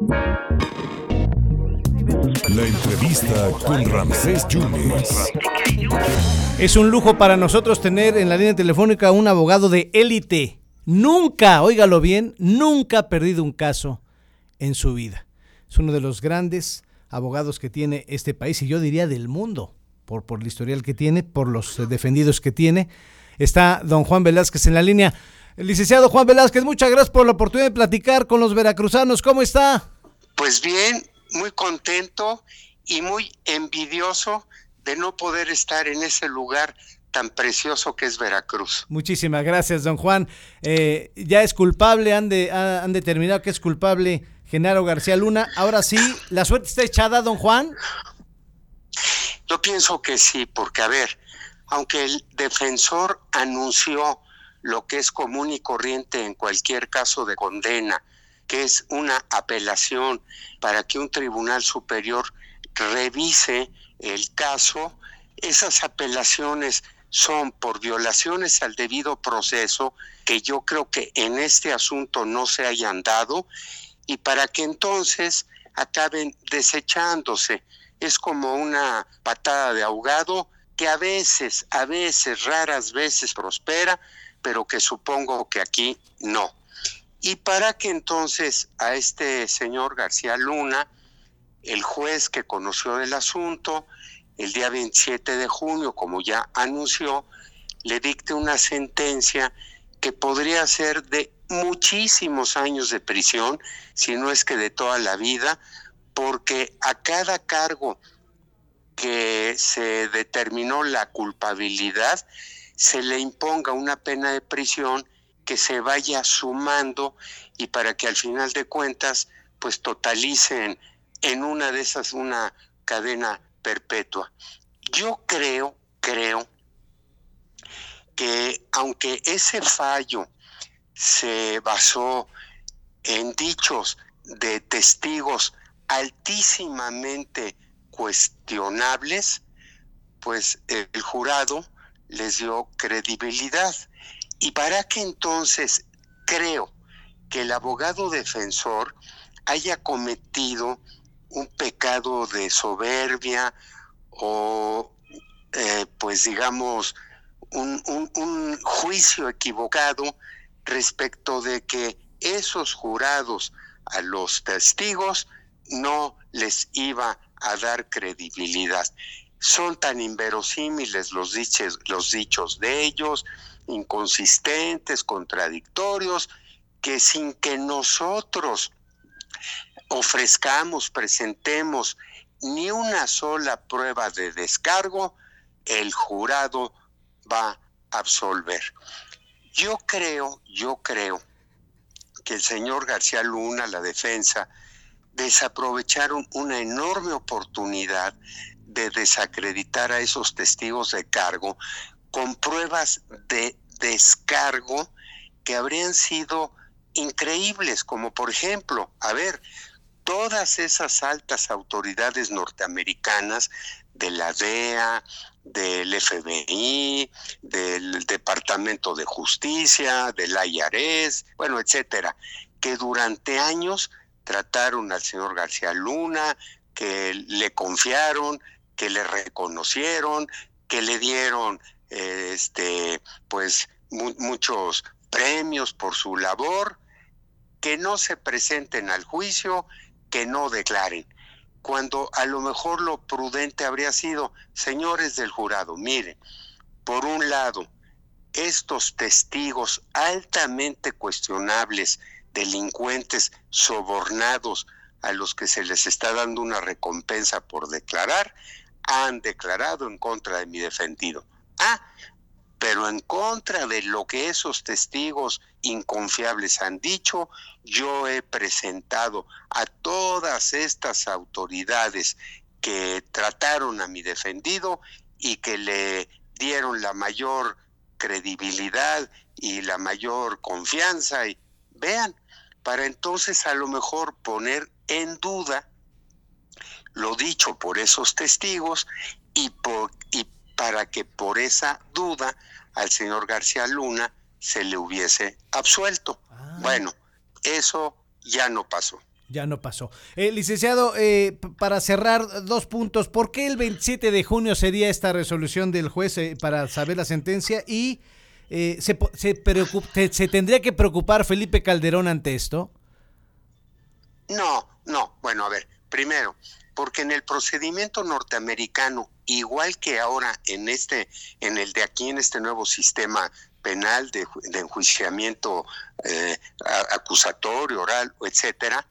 La entrevista con Ramsés Yunes. Es un lujo para nosotros tener en la línea telefónica un abogado de élite. Nunca, óigalo bien, nunca ha perdido un caso en su vida. Es uno de los grandes abogados que tiene este país y yo diría del mundo, por, por el historial que tiene, por los defendidos que tiene. Está don Juan Velázquez en la línea. El licenciado Juan Velázquez, muchas gracias por la oportunidad de platicar con los veracruzanos. ¿Cómo está? Pues bien, muy contento y muy envidioso de no poder estar en ese lugar tan precioso que es Veracruz. Muchísimas gracias, don Juan. Eh, ya es culpable, han, de, han determinado que es culpable Genaro García Luna. Ahora sí, ¿la suerte está echada, don Juan? Yo pienso que sí, porque a ver, aunque el defensor anunció lo que es común y corriente en cualquier caso de condena, que es una apelación para que un tribunal superior revise el caso, esas apelaciones son por violaciones al debido proceso que yo creo que en este asunto no se hayan dado y para que entonces acaben desechándose. Es como una patada de ahogado que a veces, a veces, raras veces prospera, pero que supongo que aquí no. Y para que entonces a este señor García Luna, el juez que conoció del asunto, el día 27 de junio, como ya anunció, le dicte una sentencia que podría ser de muchísimos años de prisión, si no es que de toda la vida, porque a cada cargo que se determinó la culpabilidad, se le imponga una pena de prisión que se vaya sumando y para que al final de cuentas pues totalicen en una de esas una cadena perpetua. Yo creo, creo que aunque ese fallo se basó en dichos de testigos altísimamente cuestionables, pues el jurado les dio credibilidad. Y para que entonces creo que el abogado defensor haya cometido un pecado de soberbia o eh, pues digamos un, un juicio equivocado respecto de que esos jurados a los testigos no les iba a dar credibilidad son tan inverosímiles los dichos, los dichos de ellos, inconsistentes, contradictorios, que sin que nosotros ofrezcamos, presentemos ni una sola prueba de descargo, el jurado va a absolver. Yo creo, yo creo que el señor García Luna, la defensa, desaprovecharon una enorme oportunidad de desacreditar a esos testigos de cargo con pruebas de descargo que habrían sido increíbles, como por ejemplo, a ver, todas esas altas autoridades norteamericanas de la DEA, del FBI, del Departamento de Justicia, del IRS, bueno, etcétera, que durante años trataron al señor García Luna, que le confiaron, que le reconocieron, que le dieron este pues muchos premios por su labor, que no se presenten al juicio, que no declaren. Cuando a lo mejor lo prudente habría sido, señores del jurado, miren, por un lado, estos testigos altamente cuestionables, delincuentes sobornados a los que se les está dando una recompensa por declarar, han declarado en contra de mi defendido. Ah, pero en contra de lo que esos testigos inconfiables han dicho, yo he presentado a todas estas autoridades que trataron a mi defendido y que le dieron la mayor credibilidad y la mayor confianza. Y vean, para entonces a lo mejor poner en duda lo dicho por esos testigos y, por, y para que por esa duda al señor García Luna se le hubiese absuelto. Ah. Bueno, eso ya no pasó. Ya no pasó. Eh, licenciado, eh, para cerrar dos puntos, ¿por qué el 27 de junio sería esta resolución del juez eh, para saber la sentencia? Y se, se, se, tendría que preocupar Felipe Calderón ante esto? No, no. Bueno, a ver, primero, porque en el procedimiento norteamericano, igual que ahora en este, en el de aquí, en este nuevo sistema penal de, enjuiciamiento eh, acusatorio, oral, etcétera,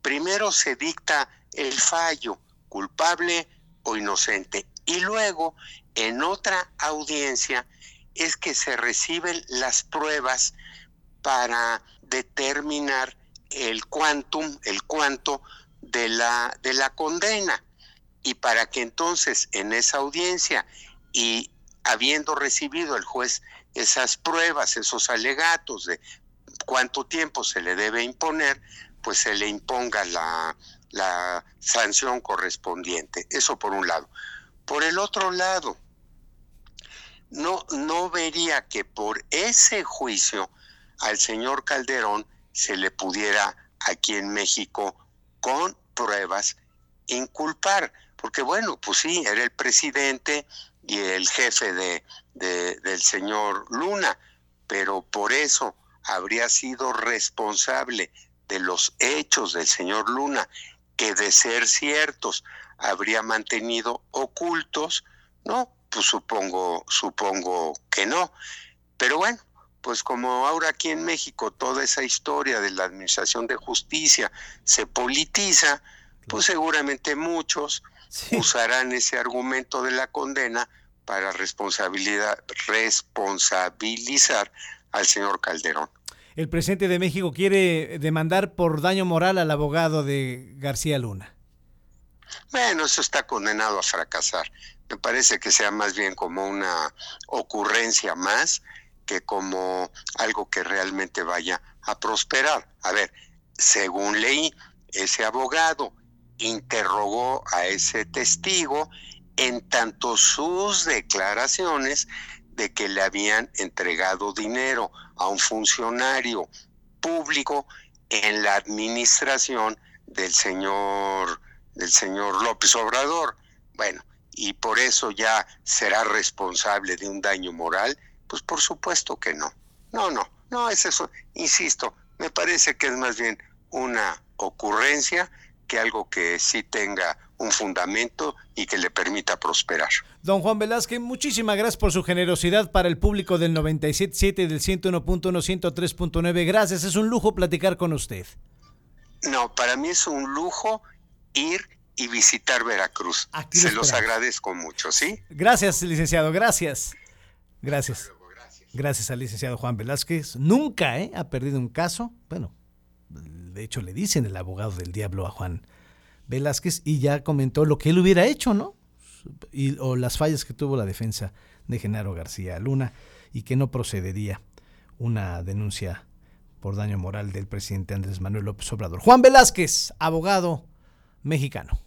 primero se dicta el fallo, culpable o inocente, y luego en otra audiencia es que se reciben las pruebas para determinar el quantum, el cuanto de la, de la condena. Y para que entonces en esa audiencia y habiendo recibido el juez esas pruebas, esos alegatos de cuánto tiempo se le debe imponer, pues se le imponga la, la sanción correspondiente. Eso por un lado. Por el otro lado, no, no vería que por ese juicio al señor Calderón se le pudiera aquí en México con pruebas inculpar, porque bueno, pues sí, era el presidente y el jefe de, del señor Luna, pero por eso habría sido responsable de los hechos del señor Luna, que de ser ciertos habría mantenido ocultos, ¿no? Pues supongo, supongo que no. Pero bueno, pues como ahora aquí en México toda esa historia de la administración de justicia se politiza, pues seguramente muchos usarán ese argumento de la condena para responsabilidad, responsabilizar al señor Calderón. El presidente de México quiere demandar por daño moral al abogado de García Luna. Bueno, eso está condenado a fracasar. Me parece que sea más bien como una ocurrencia más que como algo que realmente vaya a prosperar. A ver, según leí, ese abogado interrogó a ese testigo en tanto sus declaraciones de que le habían entregado dinero a un funcionario público en la administración del señor del señor López Obrador. Bueno, y por eso ya será responsable de un daño moral, pues por supuesto que no. No, no, no es eso, insisto, me parece que es más bien una ocurrencia que algo que sí tenga un fundamento y que le permita prosperar. Don Juan Velázquez, muchísimas gracias por su generosidad para el público del 97.7 y del 101.1, 103.9. Gracias, es un lujo platicar con usted. No, para mí es un lujo ir y visitar Veracruz. Se los agradezco mucho, ¿sí? Gracias, licenciado, gracias. Gracias. Gracias al licenciado Juan Velázquez. Nunca ¿eh? ha perdido un caso. Bueno, de hecho le dicen el abogado del diablo a Juan Velázquez y ya comentó lo que él hubiera hecho, ¿no? Y, o las fallas que tuvo la defensa de Genaro García Luna y que no procedería una denuncia por daño moral del presidente Andrés Manuel López Obrador. Juan Velázquez, abogado mexicano.